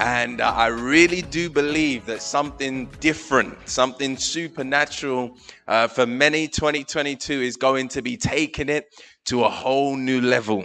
And uh, I really do believe that something different, something supernatural uh, for many 2022 is going to be taking it to a whole new level.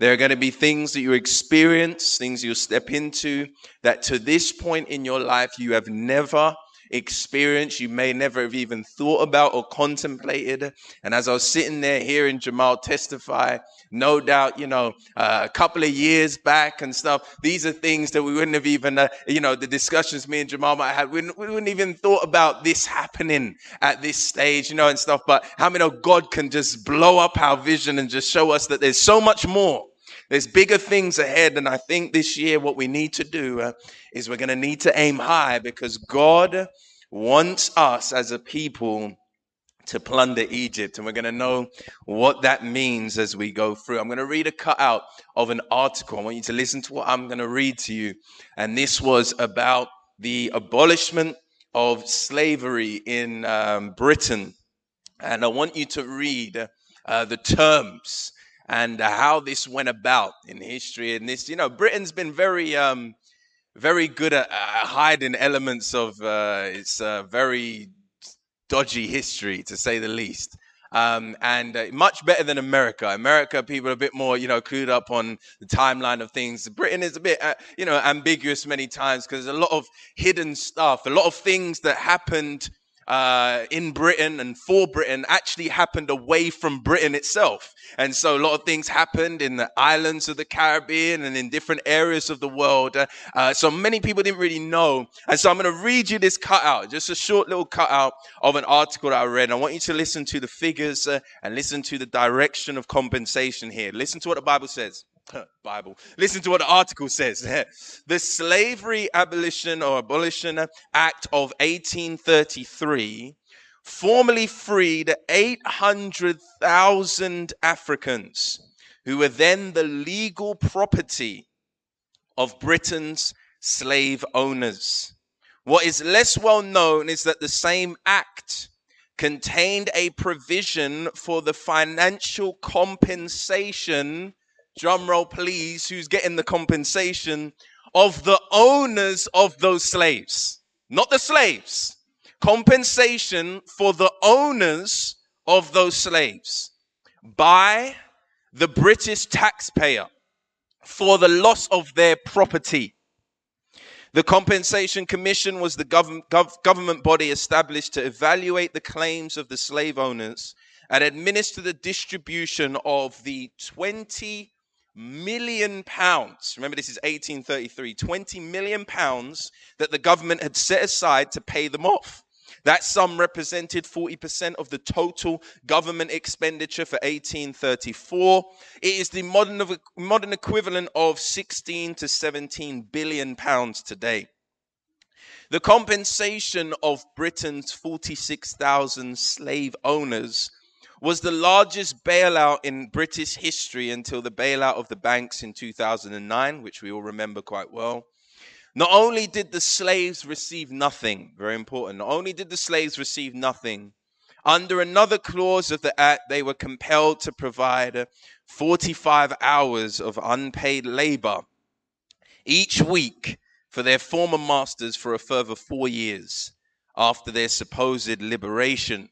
There are going to be things that you experience, things you'll step into that to this point in your life you have never experienced, you may never have even thought about or contemplated. And as I was sitting there hearing Jamal testify, no doubt, you know, uh, a couple of years back and stuff, these are things that we wouldn't have even, uh, you know, the discussions me and Jamal might have, we wouldn't, we wouldn't even thought about this happening at this stage, you know, and stuff. But how many know God can just blow up our vision and just show us that there's so much more there's bigger things ahead. And I think this year, what we need to do uh, is we're going to need to aim high because God wants us as a people to plunder Egypt. And we're going to know what that means as we go through. I'm going to read a cutout of an article. I want you to listen to what I'm going to read to you. And this was about the abolishment of slavery in um, Britain. And I want you to read uh, the terms and how this went about in history. And this, you know, Britain's been very, um, very good at uh, hiding elements of uh, its uh, very dodgy history, to say the least. Um, and uh, much better than America. America, people are a bit more, you know, clued up on the timeline of things. Britain is a bit, uh, you know, ambiguous many times because there's a lot of hidden stuff, a lot of things that happened uh, in Britain and for Britain actually happened away from Britain itself. And so a lot of things happened in the islands of the Caribbean and in different areas of the world. Uh, uh, so many people didn't really know. And so I'm going to read you this cutout, just a short little cutout of an article that I read. I want you to listen to the figures uh, and listen to the direction of compensation here. Listen to what the Bible says. Bible. Listen to what the article says. the Slavery Abolition or Abolition Act of 1833 formally freed 800,000 Africans who were then the legal property of Britain's slave owners. What is less well known is that the same act contained a provision for the financial compensation drum roll please, who's getting the compensation of the owners of those slaves, not the slaves. Compensation for the owners of those slaves by the British taxpayer for the loss of their property. The Compensation Commission was the gov- gov- government body established to evaluate the claims of the slave owners and administer the distribution of the 20 million pounds. Remember, this is 1833 20 million pounds that the government had set aside to pay them off. That sum represented 40% of the total government expenditure for 1834. It is the modern, modern equivalent of 16 to 17 billion pounds today. The compensation of Britain's 46,000 slave owners was the largest bailout in British history until the bailout of the banks in 2009, which we all remember quite well. Not only did the slaves receive nothing, very important, not only did the slaves receive nothing, under another clause of the act, they were compelled to provide 45 hours of unpaid labor each week for their former masters for a further four years after their supposed liberation.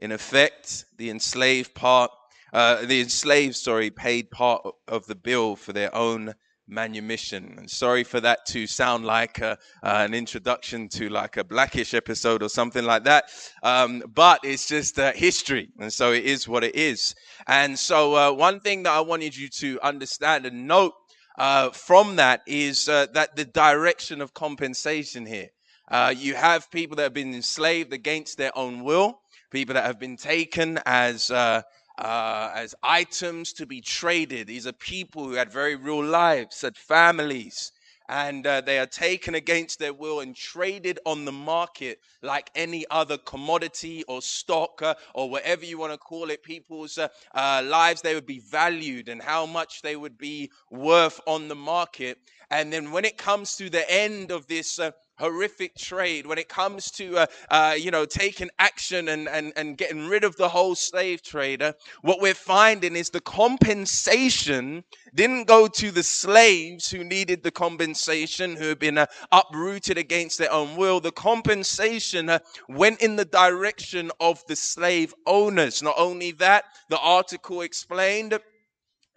In effect, the enslaved part, uh, the enslaved, sorry, paid part of the bill for their own manumission. And sorry for that to sound like a, uh, an introduction to like a Black-ish episode or something like that. Um, but it's just uh, history. And so it is what it is. And so uh, one thing that I wanted you to understand and note uh, from that is uh, that the direction of compensation here. Uh, you have people that have been enslaved against their own will people that have been taken as uh, uh, as items to be traded. These are people who had very real lives, had families, and uh, they are taken against their will and traded on the market like any other commodity or stock uh, or whatever you want to call it. People's uh, uh, lives, they would be valued and how much they would be worth on the market. And then when it comes to the end of this uh, horrific trade, when it comes to, uh, uh, you know, taking action and, and, and getting rid of the whole slave trader, what we're finding is the compensation didn't go to the slaves who needed the compensation, who had been uh, uprooted against their own will. The compensation uh, went in the direction of the slave owners. Not only that, the article explained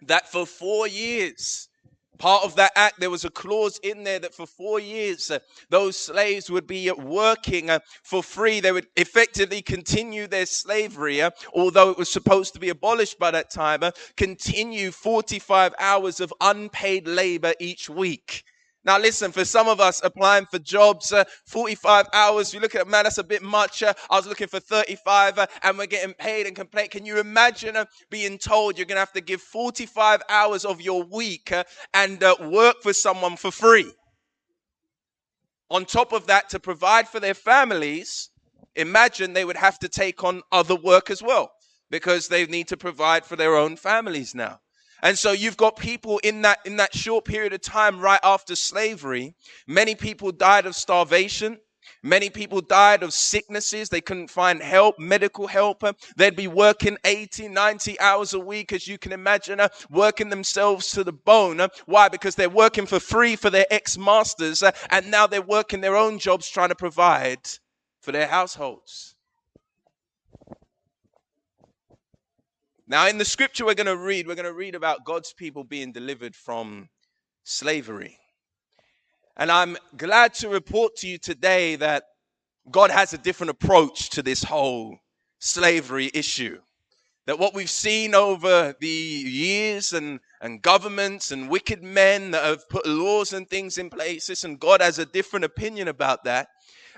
that for four years, Part of that act, there was a clause in there that for four years, uh, those slaves would be working uh, for free. They would effectively continue their slavery, uh, although it was supposed to be abolished by that time, uh, continue 45 hours of unpaid labor each week. Now, listen, for some of us applying for jobs, uh, 45 hours, you look at, man, that's a bit much. Uh, I was looking for 35 uh, and we're getting paid and complain. Can you imagine uh, being told you're going to have to give 45 hours of your week uh, and uh, work for someone for free? On top of that, to provide for their families, imagine they would have to take on other work as well because they need to provide for their own families now. And so you've got people in that in that short period of time right after slavery, many people died of starvation. Many people died of sicknesses. They couldn't find help, medical help. They'd be working 80, 90 hours a week, as you can imagine, working themselves to the bone. Why? Because they're working for free for their ex masters, and now they're working their own jobs trying to provide for their households. Now, in the scripture we're going to read, we're going to read about God's people being delivered from slavery. And I'm glad to report to you today that God has a different approach to this whole slavery issue. That what we've seen over the years and, and governments and wicked men that have put laws and things in place, and God has a different opinion about that.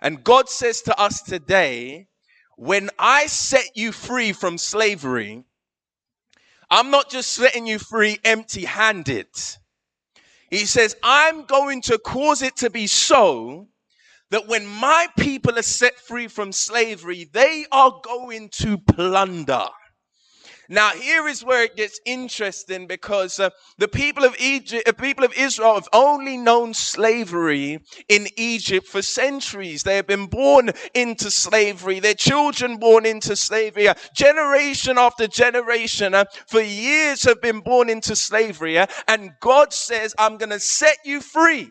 And God says to us today, when I set you free from slavery, I'm not just setting you free empty handed. He says, I'm going to cause it to be so that when my people are set free from slavery, they are going to plunder. Now, here is where it gets interesting because uh, the people of Egypt, the uh, people of Israel have only known slavery in Egypt for centuries. They have been born into slavery, their children born into slavery, uh, generation after generation uh, for years have been born into slavery. Uh, and God says, I'm going to set you free.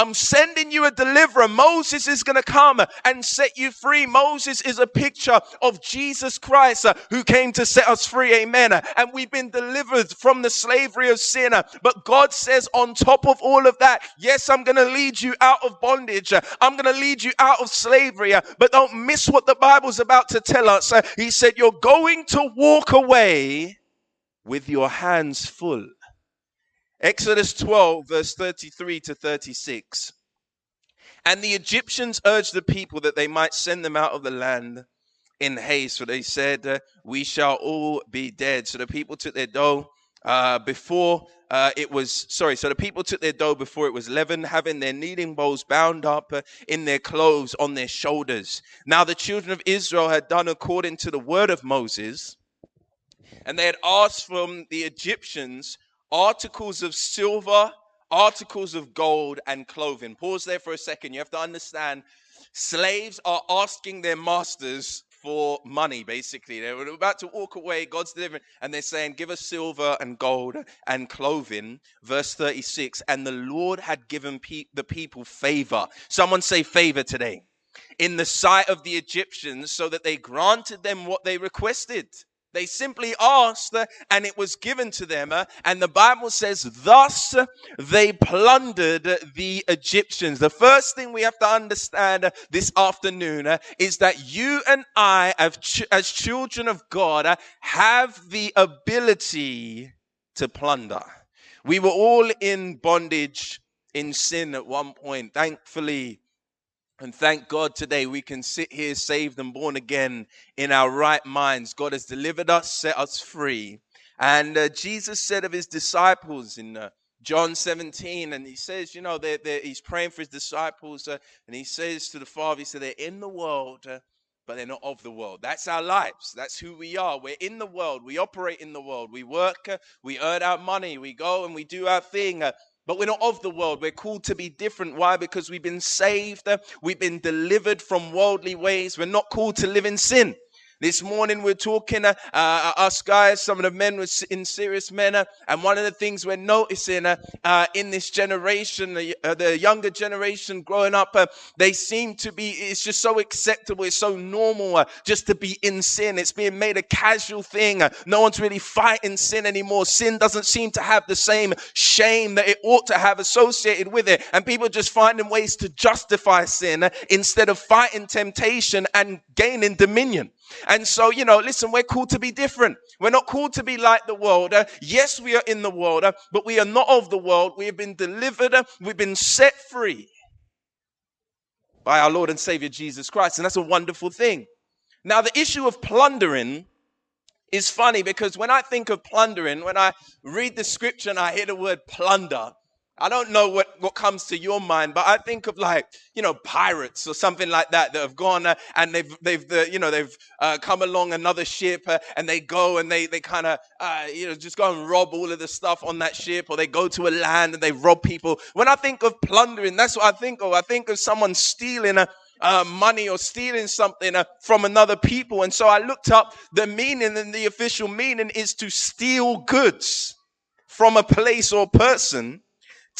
I'm sending you a deliverer. Moses is going to come and set you free. Moses is a picture of Jesus Christ uh, who came to set us free. Amen. And we've been delivered from the slavery of sin. But God says, on top of all of that, yes, I'm going to lead you out of bondage. I'm going to lead you out of slavery. But don't miss what the Bible's about to tell us. He said, You're going to walk away with your hands full. Exodus 12, verse 33 to 36. And the Egyptians urged the people that they might send them out of the land in haste. For they said, uh, We shall all be dead. So the people took their dough uh, before uh, it was, sorry, so the people took their dough before it was leavened, having their kneading bowls bound up uh, in their clothes on their shoulders. Now the children of Israel had done according to the word of Moses, and they had asked from the Egyptians articles of silver, articles of gold, and clothing. Pause there for a second. You have to understand slaves are asking their masters for money, basically. They were about to walk away, God's delivering, and they're saying, Give us silver and gold and clothing. Verse 36 And the Lord had given pe- the people favor. Someone say favor today. In the sight of the Egyptians, so that they granted them what they requested. They simply asked and it was given to them. And the Bible says, thus they plundered the Egyptians. The first thing we have to understand this afternoon is that you and I, as children of God, have the ability to plunder. We were all in bondage in sin at one point. Thankfully, and thank God today we can sit here saved and born again in our right minds. God has delivered us, set us free. And uh, Jesus said of his disciples in uh, John 17, and he says, you know, they're, they're, he's praying for his disciples, uh, and he says to the Father, he said, they're in the world, uh, but they're not of the world. That's our lives. That's who we are. We're in the world. We operate in the world. We work, uh, we earn our money, we go and we do our thing. But we're not of the world. We're called to be different. Why? Because we've been saved. We've been delivered from worldly ways. We're not called to live in sin. This morning we're talking, uh, uh, us guys, some of the men were in serious uh, and one of the things we're noticing uh, uh, in this generation, the, uh, the, younger generation growing up, they seem to be, it's just so acceptable, it's so normal just to be in sin. It's being made a casual thing. no one's really fighting sin anymore. Sin doesn't seem to have the same shame that it ought to have associated with it. And people just finding ways to justify sin instead of fighting temptation and gaining dominion. And so, you know, listen, we're called to be different. We're not called to be like the world. Uh, yes, we are in the world, uh, but we are not of the world. We have been delivered. Uh, we've been set free by our Lord and Savior Jesus Christ. And that's a wonderful thing. Now, the issue of plundering is funny because when I think of plundering, when I read the scripture and I hear the word plunder, I don't know what, what comes to your mind, but I think of like, you know, pirates or something like that that have gone uh, and they've, they've, the, you know, they've uh, come along another ship uh, and they go and they, they kind of, uh, you know, just go and rob all of the stuff on that ship or they go to a land and they rob people. When I think of plundering, that's what I think of. I think of someone stealing a, uh, money or stealing something uh, from another people. And so I looked up the meaning, and the official meaning is to steal goods from a place or person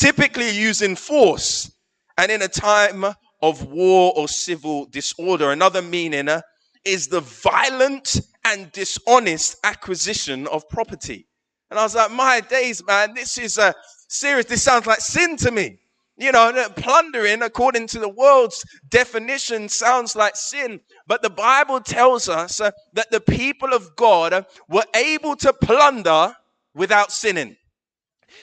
typically using force and in a time of war or civil disorder. Another meaning uh, is the violent and dishonest acquisition of property. And I was like, my days, man, this is a uh, serious. This sounds like sin to me. You know, plundering, according to the world's definition, sounds like sin. But the Bible tells us uh, that the people of God were able to plunder without sinning.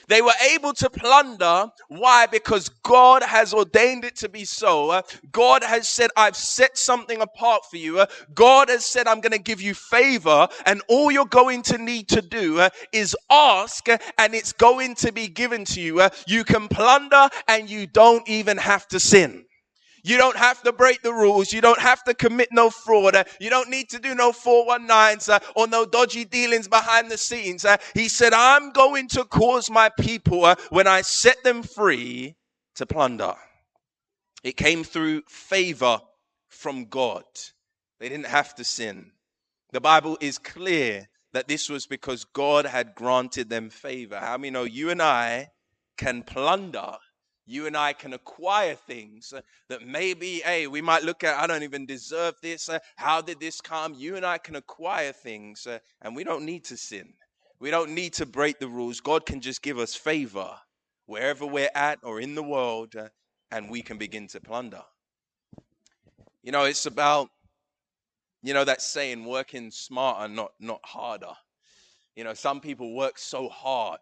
They were able to plunder. Why? Because God has ordained it to be so. Uh, God has said, I've set something apart for you. Uh, God has said, I'm going to give you favor. And all you're going to need to do uh, is ask, and it's going to be given to you. You can plunder, and you don't even have to sin. You don't have to break the rules. You don't have to commit no fraud. Uh, you don't need to do no 419s uh, or no dodgy dealings behind the scenes. Uh, he said, I'm going to cause my people, when I set them free, to plunder. It came through favor from God. They didn't have to sin. The Bible is clear that this was because God had granted them favor. How many know you and I can plunder you and I can acquire things that maybe, hey, we might look at, I don't even deserve this. Uh, how did this come? You and I can acquire things uh, and we don't need to sin. We don't need to break the rules. God can just give us favor wherever we're at or in the world uh, and we can begin to plunder. You know, it's about, you know, that saying, working smarter, not, not harder. You know, some people work so hard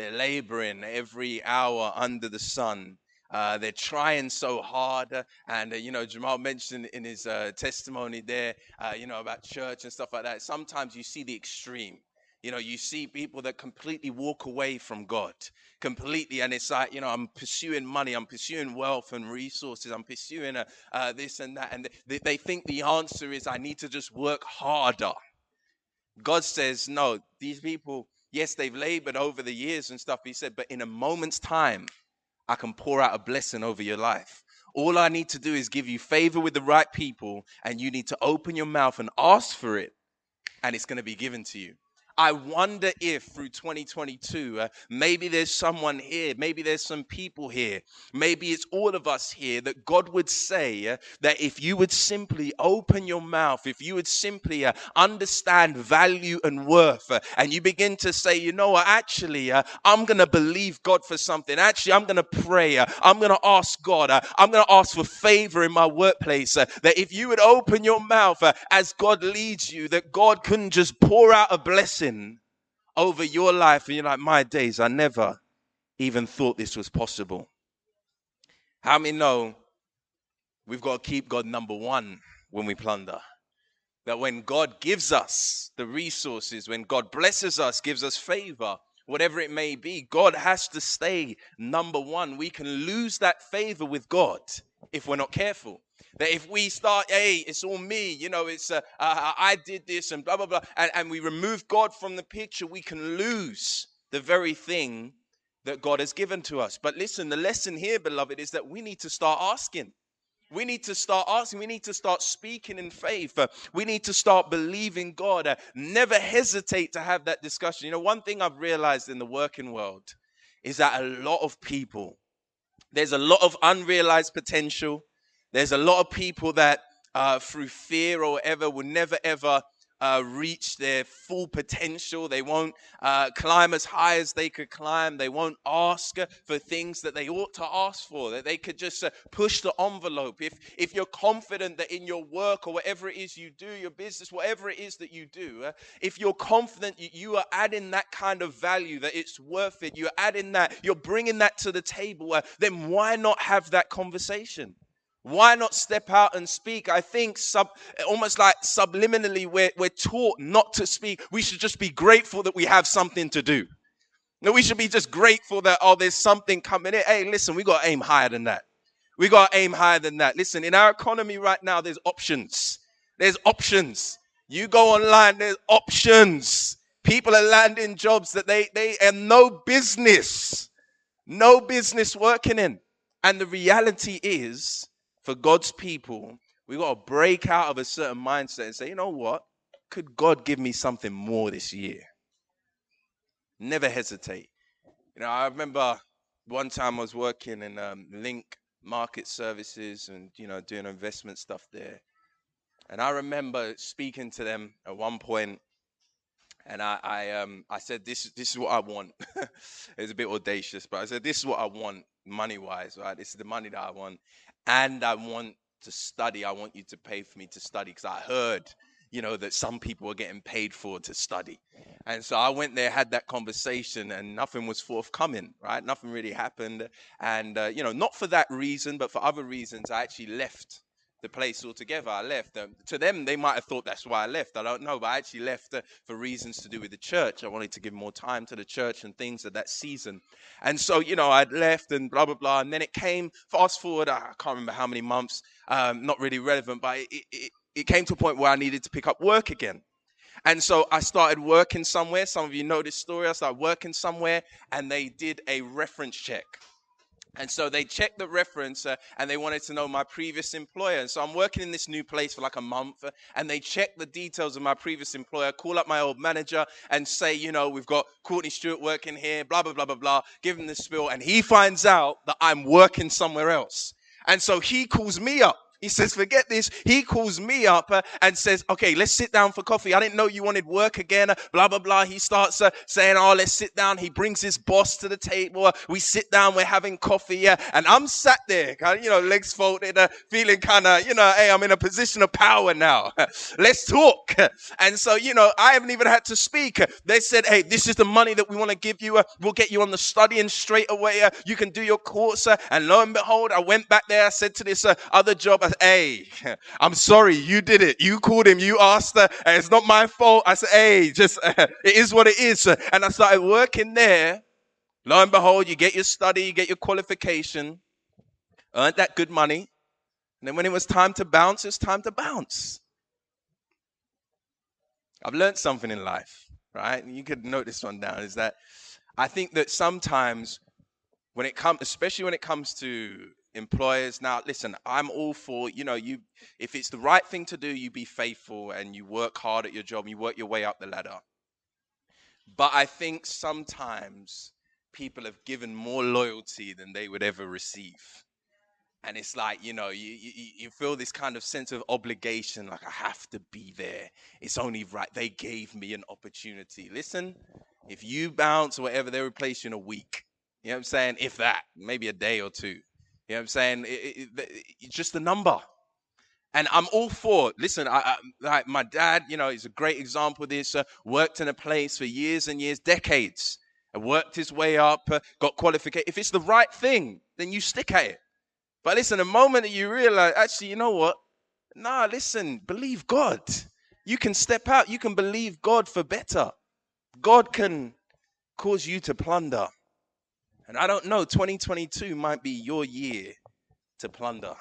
they're laboring every hour under the sun. Uh, they're trying so hard. Uh, and, uh, you know, Jamal mentioned in his uh, testimony there, uh, you know, about church and stuff like that. Sometimes you see the extreme. You know, you see people that completely walk away from God completely. And it's like, you know, I'm pursuing money, I'm pursuing wealth and resources, I'm pursuing uh, this and that. And they think the answer is I need to just work harder. God says, no, these people Yes, they've labored over the years and stuff. He said, but in a moment's time, I can pour out a blessing over your life. All I need to do is give you favor with the right people, and you need to open your mouth and ask for it, and it's going to be given to you. I wonder if through 2022, uh, maybe there's someone here, maybe there's some people here, maybe it's all of us here that God would say uh, that if you would simply open your mouth, if you would simply uh, understand value and worth, uh, and you begin to say, you know what, actually, uh, I'm going to believe God for something. Actually, I'm going to pray. Uh, I'm going to ask God. I'm going to ask for favor in my workplace. that if you would open your mouth as God leads you, that God couldn't just pour out a blessing over your life, and you're like, my days, I never even thought this was possible. How many know we've got to keep God number one when we plunder? That when God gives us the resources, when God blesses us, gives us favor, whatever it may be, God has to stay number one. We can lose that favor with God if we're not careful. That if we start, hey, it's all me, you know, it's uh, uh, I did this and blah blah blah, and, and we remove God from the picture, we can lose the very thing that God has given to us. But listen, the lesson here, beloved, is that we need to start asking. We need to start asking. We need to start speaking in faith. We need to start believing God. Never hesitate to have that discussion. You know, one thing I've realized in the working world is that a lot of people, there's a lot of unrealized potential. There's a lot of people that, uh, through fear or whatever, will never ever uh, reach their full potential. They won't uh, climb as high as they could climb. They won't ask for things that they ought to ask for. That they could just uh, push the envelope. If if you're confident that in your work or whatever it is you do, your business, whatever it is that you do, uh, if you're confident you, you, are adding that kind of value, that it's worth it, you're adding that, you're bringing that to the table, uh, then why not have that conversation? Why not step out and speak? I think sub, almost like subliminally, we're, we're taught not to speak. We should just be grateful that we have something to do. No, we should be just grateful that, oh, there's something coming in. Hey, listen, we got to aim higher than that. We got to aim higher than that. Listen, in our economy right now, there's options. There's options. You go online, there's options. People are landing jobs that they, they have no business, no business working in. And the reality is, for God's people, we got to break out of a certain mindset and say, you know what? Could God give me something more this year? Never hesitate. You know, I remember one time I was working in um, Link Market Services and, you know, doing investment stuff there. And I remember speaking to them at one point, and I, I, um, I said, "This, this is what I want." it's a bit audacious, but I said, "This is what I want, money-wise, right? This is the money that I want." And I want to study. I want you to pay for me to study because I heard, you know, that some people were getting paid for to study. And so I went there, had that conversation, and nothing was forthcoming, right? Nothing really happened. And, uh, you know, not for that reason, but for other reasons, I actually left the place altogether. I left. Um, to them, they might have thought that's why I left. I don't know, but I actually left uh, for reasons to do with the church. I wanted to give more time to the church and things at that season. And so, you know, I'd left and blah, blah, blah. And then it came, fast forward, I can't remember how many months, um, not really relevant, but it, it, it came to a point where I needed to pick up work again. And so I started working somewhere. Some of you know this story. I started working somewhere and they did a reference check. And so they checked the reference uh, and they wanted to know my previous employer. And so I'm working in this new place for like a month uh, and they check the details of my previous employer, call up my old manager and say, you know, we've got Courtney Stewart working here, blah, blah, blah, blah, blah, give him the spill. And he finds out that I'm working somewhere else. And so he calls me up he says, forget this. He calls me up uh, and says, okay, let's sit down for coffee. I didn't know you wanted work again. Uh, blah, blah, blah. He starts uh, saying, oh, let's sit down. He brings his boss to the table. Uh, we sit down. We're having coffee. Uh, and I'm sat there, you know, legs folded, feeling kind of, you know, hey, I'm in a position of power now. let's talk. And so, you know, I haven't even had to speak. They said, hey, this is the money that we want to give you. we'll get you on the studying straight away. you can do your course. and lo and behold, I went back there. I said to this other job, hey, I'm sorry, you did it. You called him, you asked her, it's not my fault. I said, hey, just, uh, it is what it is. And I started working there. Lo and behold, you get your study, you get your qualification, earned that good money. And then when it was time to bounce, it's time to bounce. I've learned something in life, right? And you could note this one down is that I think that sometimes when it comes, especially when it comes to employers. Now listen i'm all for you know you if it's the right thing to do you be faithful and you work hard at your job you work your way up the ladder. But i think sometimes people have given more loyalty than they would ever receive. And it's like you know you, you, you feel this kind of sense of obligation like i have to be there. It's only right. They gave me an opportunity. Listen if you bounce or whatever they replace you in a week. You know what i'm saying? If that maybe a day or two you know what I'm saying? It, it, it, it's just a number. And I'm all for. Listen, I, I, like my dad, you know, he's a great example of this. Uh, worked in a place for years and years, decades, and worked his way up, uh, got qualified. If it's the right thing, then you stick at it. But listen, the moment that you realize, actually, you know what? Nah, listen, believe God. You can step out. You can believe God for better. God can cause you to plunder. And I don't know, 2022 might be your year to plunder.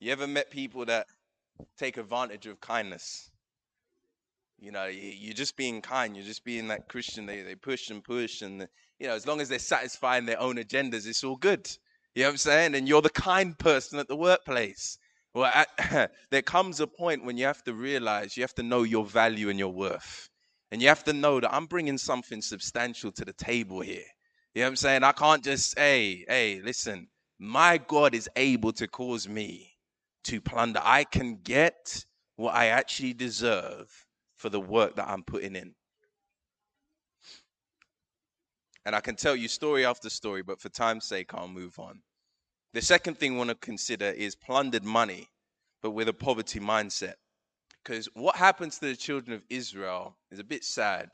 You ever met people that take advantage of kindness? You know, you're just being kind. You're just being that Christian. They, they push and push. And, you know, as long as they're satisfying their own agendas, it's all good. You know what I'm saying? And you're the kind person at the workplace. Well, at, there comes a point when you have to realize, you have to know your value and your worth. And you have to know that I'm bringing something substantial to the table here. You know what I'm saying? I can't just, hey, hey, listen, my God is able to cause me to plunder. I can get what I actually deserve for the work that I'm putting in. And I can tell you story after story, but for time's sake, I'll move on. The second thing we want to consider is plundered money, but with a poverty mindset. Because what happens to the children of Israel is a bit sad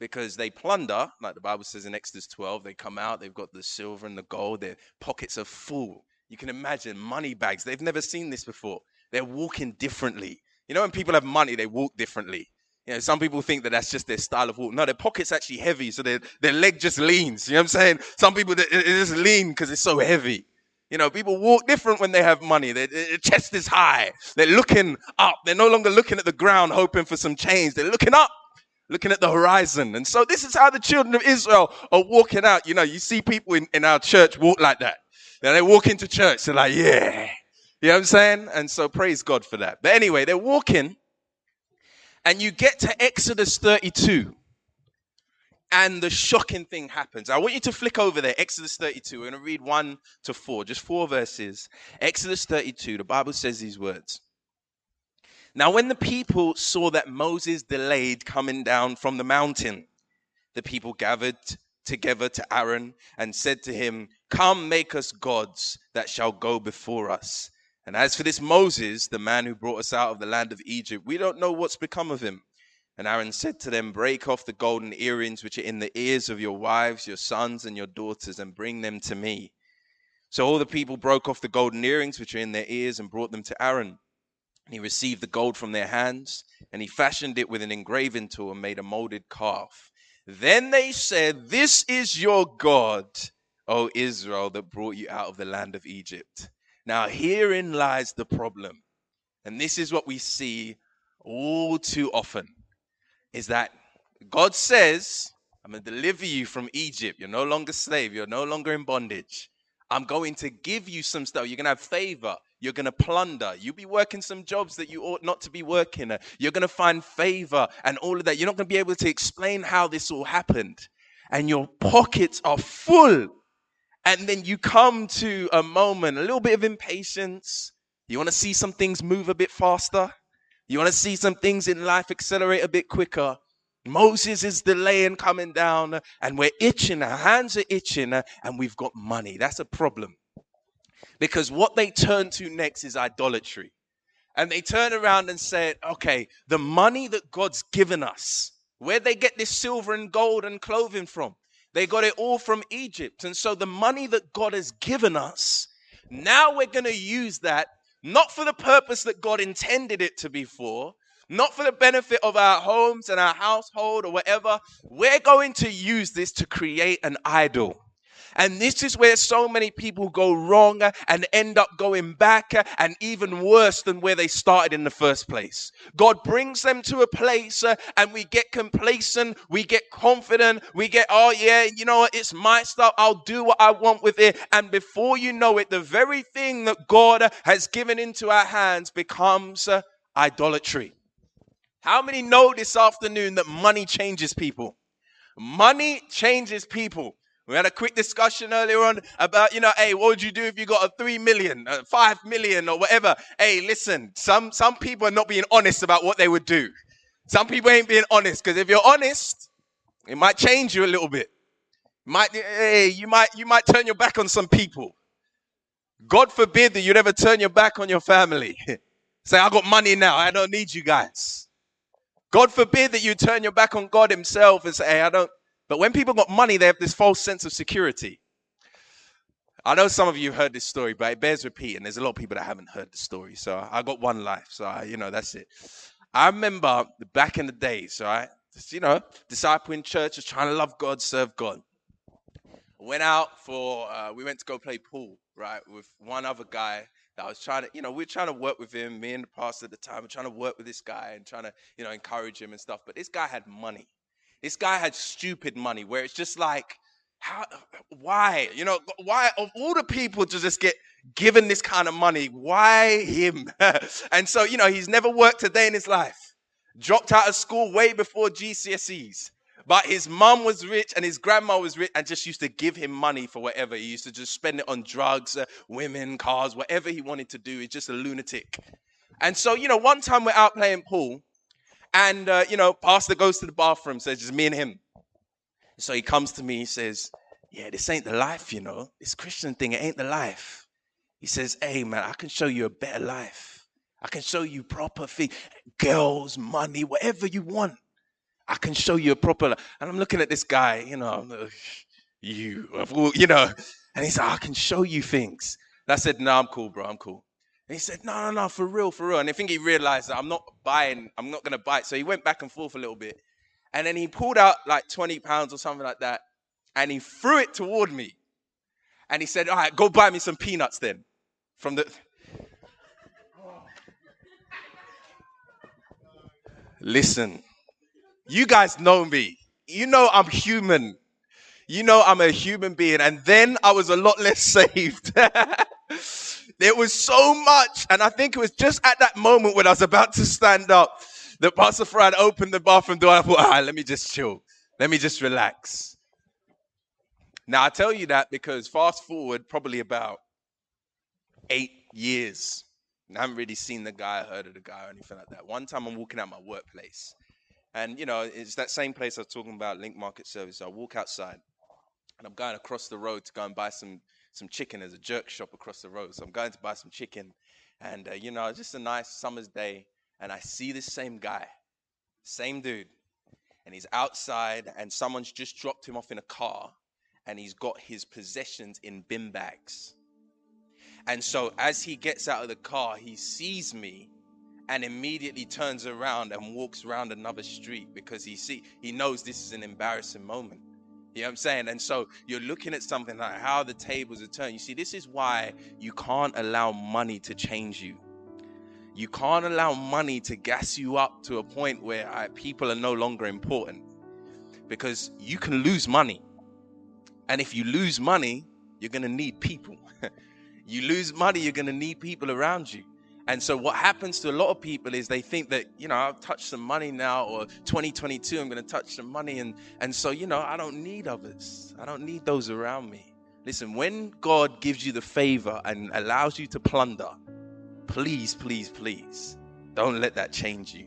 because they plunder, like the Bible says in Exodus 12, they come out, they've got the silver and the gold, their pockets are full. You can imagine money bags. They've never seen this before. They're walking differently. You know, when people have money, they walk differently. You know, some people think that that's just their style of walk. No, their pocket's actually heavy, so their, their leg just leans. You know what I'm saying? Some people, it, it just lean because it's so heavy. You know, people walk different when they have money. Their, their chest is high. They're looking up. They're no longer looking at the ground hoping for some change. They're looking up, looking at the horizon. And so this is how the children of Israel are walking out. You know, you see people in, in our church walk like that. Then they walk into church. They're like, yeah. You know what I'm saying? And so praise God for that. But anyway, they're walking and you get to Exodus 32. And the shocking thing happens. I want you to flick over there, Exodus 32. We're going to read 1 to 4, just four verses. Exodus 32, the Bible says these words. Now, when the people saw that Moses delayed coming down from the mountain, the people gathered together to Aaron and said to him, Come, make us gods that shall go before us. And as for this Moses, the man who brought us out of the land of Egypt, we don't know what's become of him. And Aaron said to them, Break off the golden earrings which are in the ears of your wives, your sons, and your daughters, and bring them to me. So all the people broke off the golden earrings which are in their ears and brought them to Aaron. And he received the gold from their hands, and he fashioned it with an engraving tool and made a molded calf. Then they said, This is your God, O Israel, that brought you out of the land of Egypt. Now, herein lies the problem. And this is what we see all too often is that God says, I'm going to deliver you from Egypt. You're no longer slave. You're no longer in bondage. I'm going to give you some stuff. You're going to have favor. You're going to plunder. You'll be working some jobs that you ought not to be working. You're going to find favor and all of that. You're not going to be able to explain how this all happened. And your pockets are full and then you come to a moment, a little bit of impatience. You want to see some things move a bit faster. You want to see some things in life accelerate a bit quicker. Moses is delaying coming down, and we're itching. Our hands are itching, and we've got money. That's a problem. Because what they turn to next is idolatry. And they turn around and say, okay, the money that God's given us, where they get this silver and gold and clothing from? They got it all from Egypt. And so the money that God has given us, now we're going to use that not for the purpose that God intended it to be for, not for the benefit of our homes and our household or whatever. We're going to use this to create an idol. And this is where so many people go wrong and end up going back and even worse than where they started in the first place. God brings them to a place uh, and we get complacent, we get confident, we get, oh yeah, you know what, it's my stuff, I'll do what I want with it. And before you know it, the very thing that God has given into our hands becomes uh, idolatry. How many know this afternoon that money changes people? Money changes people. We had a quick discussion earlier on about, you know, hey, what would you do if you got a three million, a five million, or whatever? Hey, listen, some some people are not being honest about what they would do. Some people ain't being honest because if you're honest, it might change you a little bit. Might hey, you might you might turn your back on some people. God forbid that you'd ever turn your back on your family. Say, I got money now. I don't need you guys. God forbid that you turn your back on God Himself and say, Hey, I don't, but when people got money, they have this false sense of security. I know some of you heard this story, but it bears repeating. There's a lot of people that haven't heard the story. So I got one life. So, I, you know, that's it. I remember back in the days, right? just, you know, discipling church, just trying to love God, serve God. Went out for, uh, we went to go play pool, right, with one other guy that I was trying to, you know, we are trying to work with him, me and the pastor at the time, we're trying to work with this guy and trying to, you know, encourage him and stuff. But this guy had money. This guy had stupid money where it's just like, how, why? You know, why of all the people to just get given this kind of money, why him? and so, you know, he's never worked a day in his life. Dropped out of school way before GCSEs. But his mum was rich and his grandma was rich and just used to give him money for whatever. He used to just spend it on drugs, uh, women, cars, whatever he wanted to do. He's just a lunatic. And so, you know, one time we're out playing pool and, uh, you know, pastor goes to the bathroom, says, just me and him. So he comes to me, he says, yeah, this ain't the life, you know. This Christian thing, it ain't the life. He says, hey, man, I can show you a better life. I can show you proper things, girls, money, whatever you want. I can show you a proper. And I'm looking at this guy, you know, you, you know, and he's like, I can show you things. And I said, No, I'm cool, bro. I'm cool. And he said, No, no, no, for real, for real. And I think he realized that I'm not buying, I'm not going to buy it. So he went back and forth a little bit. And then he pulled out like 20 pounds or something like that. And he threw it toward me. And he said, All right, go buy me some peanuts then. From the. Listen, you guys know me. You know I'm human. You know I'm a human being. And then I was a lot less saved. there was so much. And I think it was just at that moment when I was about to stand up that Pastor Fred opened the bathroom door. I thought, all right, let me just chill. Let me just relax. Now, I tell you that because fast forward probably about eight years. I haven't really seen the guy, heard of the guy, or anything like that. One time I'm walking out my workplace, and you know, it's that same place I was talking about, Link Market Service. I walk outside, and I'm going across the road to go and buy some some chicken. There's a jerk shop across the road, so I'm going to buy some chicken, and uh, you know, it's just a nice summer's day, and I see this same guy, same dude, and he's outside, and someone's just dropped him off in a car, and he's got his possessions in bin bags. And so as he gets out of the car, he sees me and immediately turns around and walks around another street because he see he knows this is an embarrassing moment. You know what I'm saying? And so you're looking at something like how the tables are turned. You see, this is why you can't allow money to change you. You can't allow money to gas you up to a point where people are no longer important because you can lose money. And if you lose money, you're going to need people. You lose money, you're going to need people around you. And so what happens to a lot of people is they think that, you know, I've touched some money now or 2022 I'm going to touch some money and and so, you know, I don't need others. I don't need those around me. Listen, when God gives you the favor and allows you to plunder, please, please, please don't let that change you.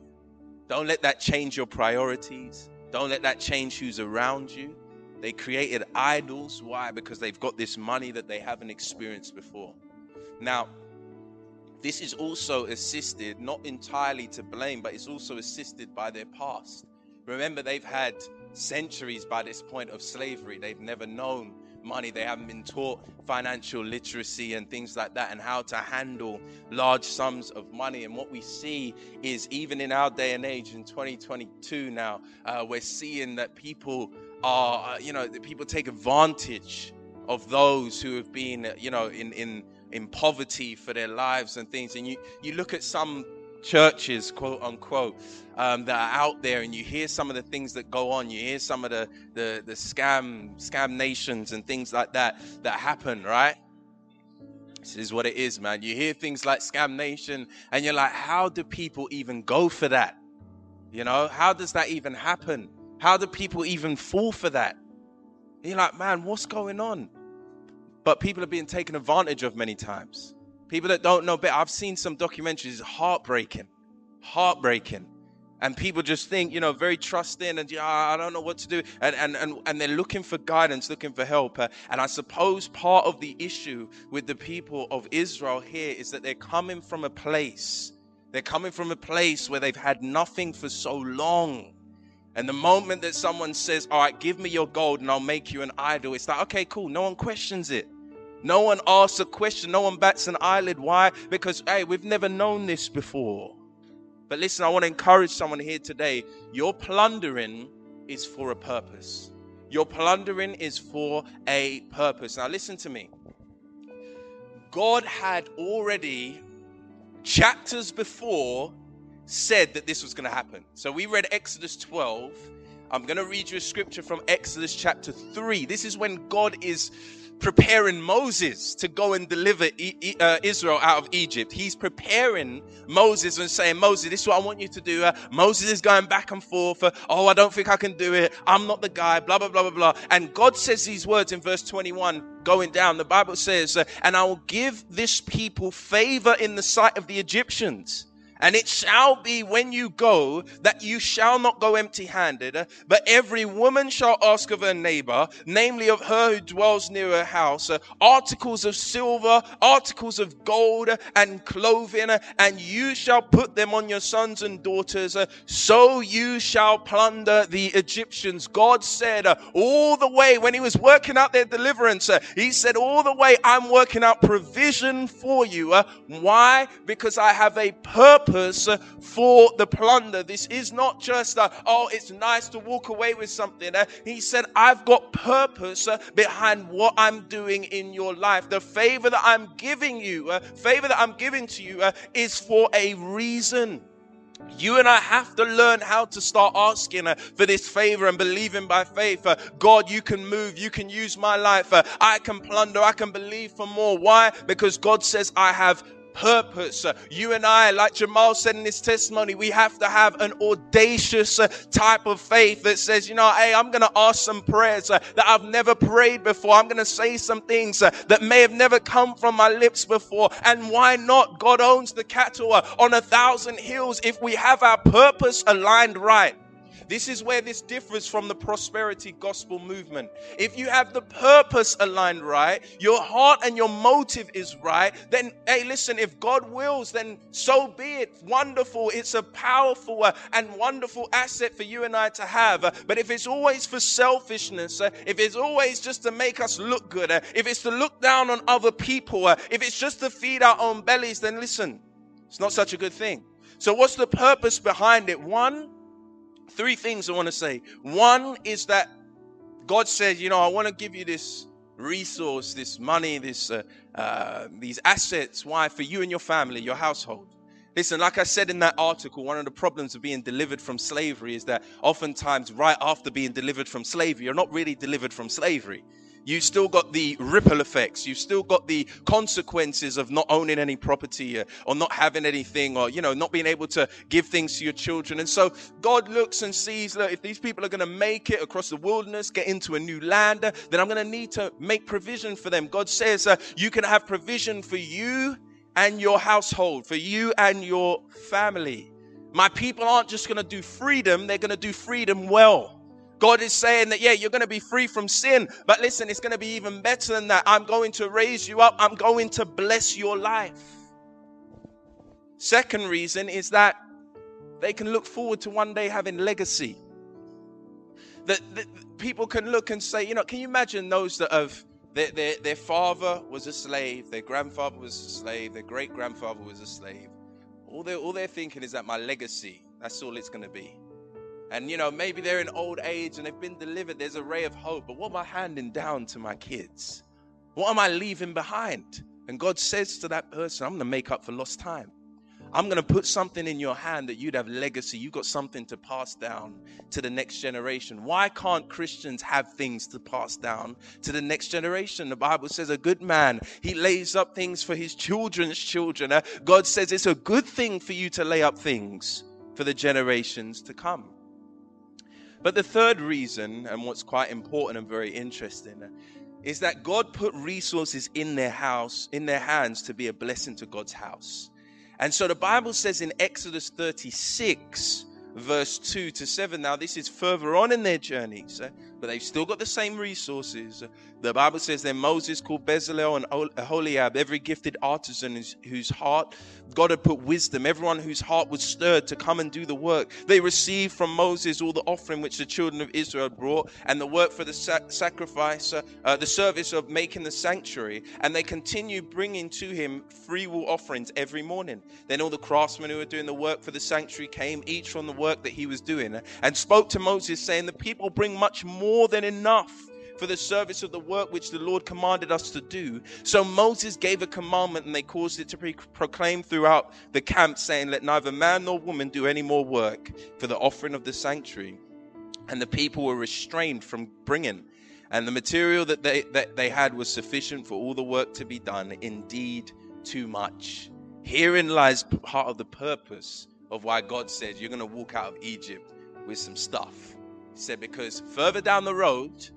Don't let that change your priorities. Don't let that change who's around you. They created idols. Why? Because they've got this money that they haven't experienced before. Now, this is also assisted, not entirely to blame, but it's also assisted by their past. Remember, they've had centuries by this point of slavery. They've never known money. They haven't been taught financial literacy and things like that and how to handle large sums of money. And what we see is, even in our day and age in 2022 now, uh, we're seeing that people are, uh, you know, that people take advantage of those who have been, you know, in in in poverty for their lives and things. And you you look at some churches, quote unquote, um, that are out there, and you hear some of the things that go on. You hear some of the the the scam scam nations and things like that that happen, right? This is what it is, man. You hear things like Scam Nation, and you're like, how do people even go for that? You know, how does that even happen? How do people even fall for that? you're like, man, what's going on? But people are being taken advantage of many times. People that don't know better. I've seen some documentaries, heartbreaking, heartbreaking. And people just think, you know, very trusting and yeah, I don't know what to do. And, and, and, and they're looking for guidance, looking for help. Uh, and I suppose part of the issue with the people of Israel here is that they're coming from a place, they're coming from a place where they've had nothing for so long and the moment that someone says, All right, give me your gold and I'll make you an idol, it's like, okay, cool. No one questions it. No one asks a question. No one bats an eyelid. Why? Because, hey, we've never known this before. But listen, I want to encourage someone here today. Your plundering is for a purpose. Your plundering is for a purpose. Now, listen to me. God had already, chapters before, said that this was going to happen. So we read Exodus 12. I'm going to read you a scripture from Exodus chapter 3. This is when God is preparing Moses to go and deliver uh, Israel out of Egypt. He's preparing Moses and saying, Moses, this is what I want you to do. Uh, Moses is going back and forth. Uh, oh, I don't think I can do it. I'm not the guy, blah, blah, blah, blah, blah. And God says these words in verse 21 going down. The Bible says, uh, and I will give this people favor in the sight of the Egyptians and it shall be when you go that you shall not go empty handed, but every woman shall ask of her neighbor, namely of her who dwells near her house, articles of silver, articles of gold, and clothing, and you shall put them on your sons and daughters. So you shall plunder the Egyptians. God said all the way when he was working out their deliverance, he said, All the way I'm working out provision for you. Why? Because I have a purpose purpose for the plunder. This is not just, uh, oh, it's nice to walk away with something. Uh, he said, I've got purpose uh, behind what I'm doing in your life. The favor that I'm giving you, uh, favor that I'm giving to you, uh, is for a reason. You and I have to learn how to start asking uh, for this favor and believing by faith. Uh, God, you can move. You can use my life. Uh, I can plunder. I can believe for more. Why? Because God says, I have purpose. You and I, like Jamal said in his testimony, we have to have an audacious type of faith that says, you know, hey, I'm going to ask some prayers that I've never prayed before. I'm going to say some things that may have never come from my lips before. And why not? God owns the cattle on a thousand hills if we have our purpose aligned right. This is where this differs from the prosperity gospel movement. If you have the purpose aligned right, your heart and your motive is right, then, hey, listen, if God wills, then so be it. Wonderful. It's a powerful uh, and wonderful asset for you and I to have. Uh, but if it's always for selfishness, uh, if it's always just to make us look good, if it's to look down on other people, if it's just to feed our own bellies, then listen, it's not such a good thing. So, what's the purpose behind it? One, three things I want to say. One is that God says, you know, I want to give you this resource, this money, this uh, uh, these assets. Why? For you and your family, your household. Listen, like I said in that article, one of the problems of being delivered from slavery is that oftentimes, right after being delivered from slavery, you're not really delivered from slavery you still got the ripple effects. You've still got the consequences of not owning any property uh, or not having anything or, you know, not being able to give things to your children. And so God looks and sees, look, if these people are going to make it across the wilderness, get into a new land, uh, then I'm going to need to make provision for them. God says uh, you can have provision for you and your household, for you and your family. My people aren't just going to do freedom, they're going to do freedom well. God is saying that, yeah, you're going to be free from sin, but listen, it's going to be even better than that. I'm going to raise you up, I'm going to bless your life. Second reason is that they can look forward to one day having legacy. That, that people can look and say, you know, can you imagine those that have their, their, their father was a slave, their grandfather was a slave, their great grandfather was a slave. All they're, all they're thinking is that my legacy, that's all it's going to be. And you know, maybe they're in old age and they've been delivered. There's a ray of hope. But what am I handing down to my kids? What am I leaving behind? And God says to that person, I'm going to make up for lost time. I'm going to put something in your hand that you'd have legacy. You've got something to pass down to the next generation. Why can't Christians have things to pass down to the next generation? The Bible says a good man, he lays up things for his children's children. Uh, God says it's a good thing for you to lay up things for the generations to come. But the third reason, and what's quite important and very interesting, is that God put resources in their house, in their hands to be a blessing to God's house. And so the Bible says in Exodus 36, verse 2 to 7. Now, this is further on in their journey. But they've still got the same resources. The Bible says then Moses called Bezalel and Aholiab, every gifted artisan whose, whose heart God had put wisdom, everyone whose heart was stirred to come and do the work. They received from Moses all the offering which the children of Israel brought and the work for the sacrifice, uh, uh, the service of making the sanctuary. And they continued bringing to him free will offerings every morning. Then all the craftsmen who were doing the work for the sanctuary came, each from the work that he was doing, and spoke to Moses, saying, The people bring much more more than enough for the service of the work which the Lord commanded us to do. So Moses gave a commandment and they caused it to be proclaimed throughout the camp, saying, Let neither man nor woman do any more work for the offering of the sanctuary. And the people were restrained from bringing. And the material that they, that they had was sufficient for all the work to be done, indeed, too much. Herein lies part of the purpose of why God says you're going to walk out of Egypt with some stuff said, because further down the road,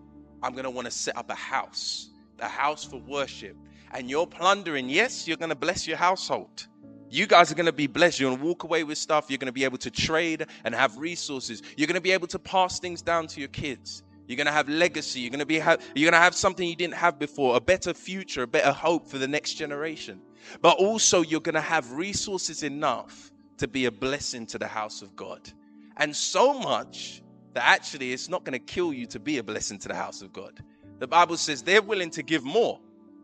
I'm going to want to set up a house, a house for worship. And you're plundering. Yes, you're going to bless your household. You guys are going to be blessed. You're going to walk away with stuff. You're going to be able to trade and have resources. You're going to be able to pass things down to your kids. You're going to have legacy. You're going to be ha- you're going to have something you didn't have before, a better future, a better hope for the next generation. But also you're going to have resources enough to be a blessing to the house of God. And so much that actually it's not going to kill you to be a blessing to the house of God. The Bible says they're willing to give more.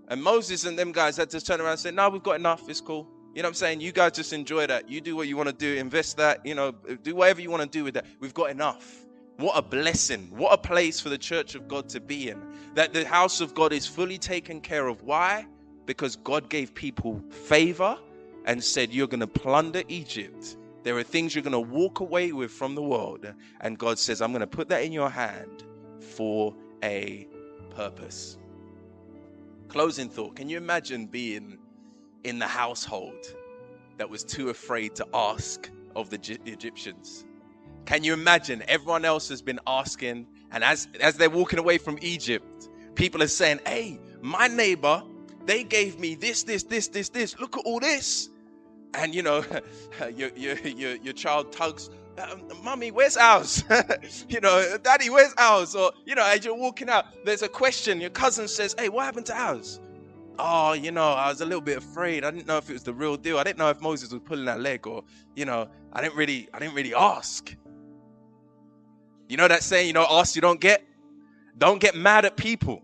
And Moses and them guys had to turn around and say, No, we've got enough. It's cool. You know what I'm saying? You guys just enjoy that. You do what you want to do, invest that, you know, do whatever you want to do with that. We've got enough. What a blessing. What a place for the church of God to be in. That the house of God is fully taken care of. Why? Because God gave people favor and said, You're going to plunder Egypt there are things you're going to walk away with from the world. And God says, I'm going to put that in your hand for a purpose. Closing thought Can you imagine being in the household that was too afraid to ask of the Egyptians? Can you imagine everyone else has been asking, and as, as they're walking away from Egypt, people are saying, Hey, my neighbor, they gave me this, this, this, this, this. Look at all this and you know your, your your your child tugs um, mommy where's ours? You know daddy where's ours? Or you know as you're walking out there's a question. Your cousin says hey what happened to ours? Oh you know i was a little bit afraid. I didn't know if it was the real deal. I didn't know if moses was pulling that leg or you know i didn't really i didn't really ask. You know that saying you know ask you don't get? Don't get mad at people.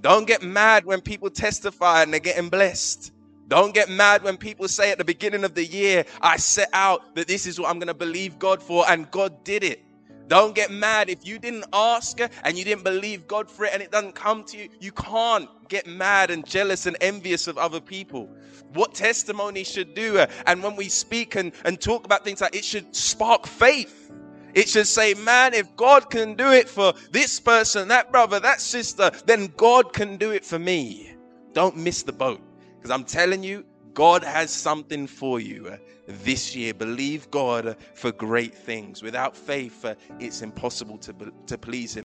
Don't get mad when people testify and they're getting blessed don't get mad when people say at the beginning of the year, I set out that this is what I'm going to believe God for, and God did it. Don't get mad if you didn't ask and you didn't believe God for it and it doesn't come to you. You can't get mad and jealous and envious of other people. What testimony should do, uh, and when we speak and, and talk about things like it should spark faith. It should say, man, if God can do it for this person, that brother, that sister, then God can do it for me. Don't miss the boat. Because I'm telling you, God has something for you uh, this year. Believe God for great things. Without faith, uh, it's impossible to, to please Him.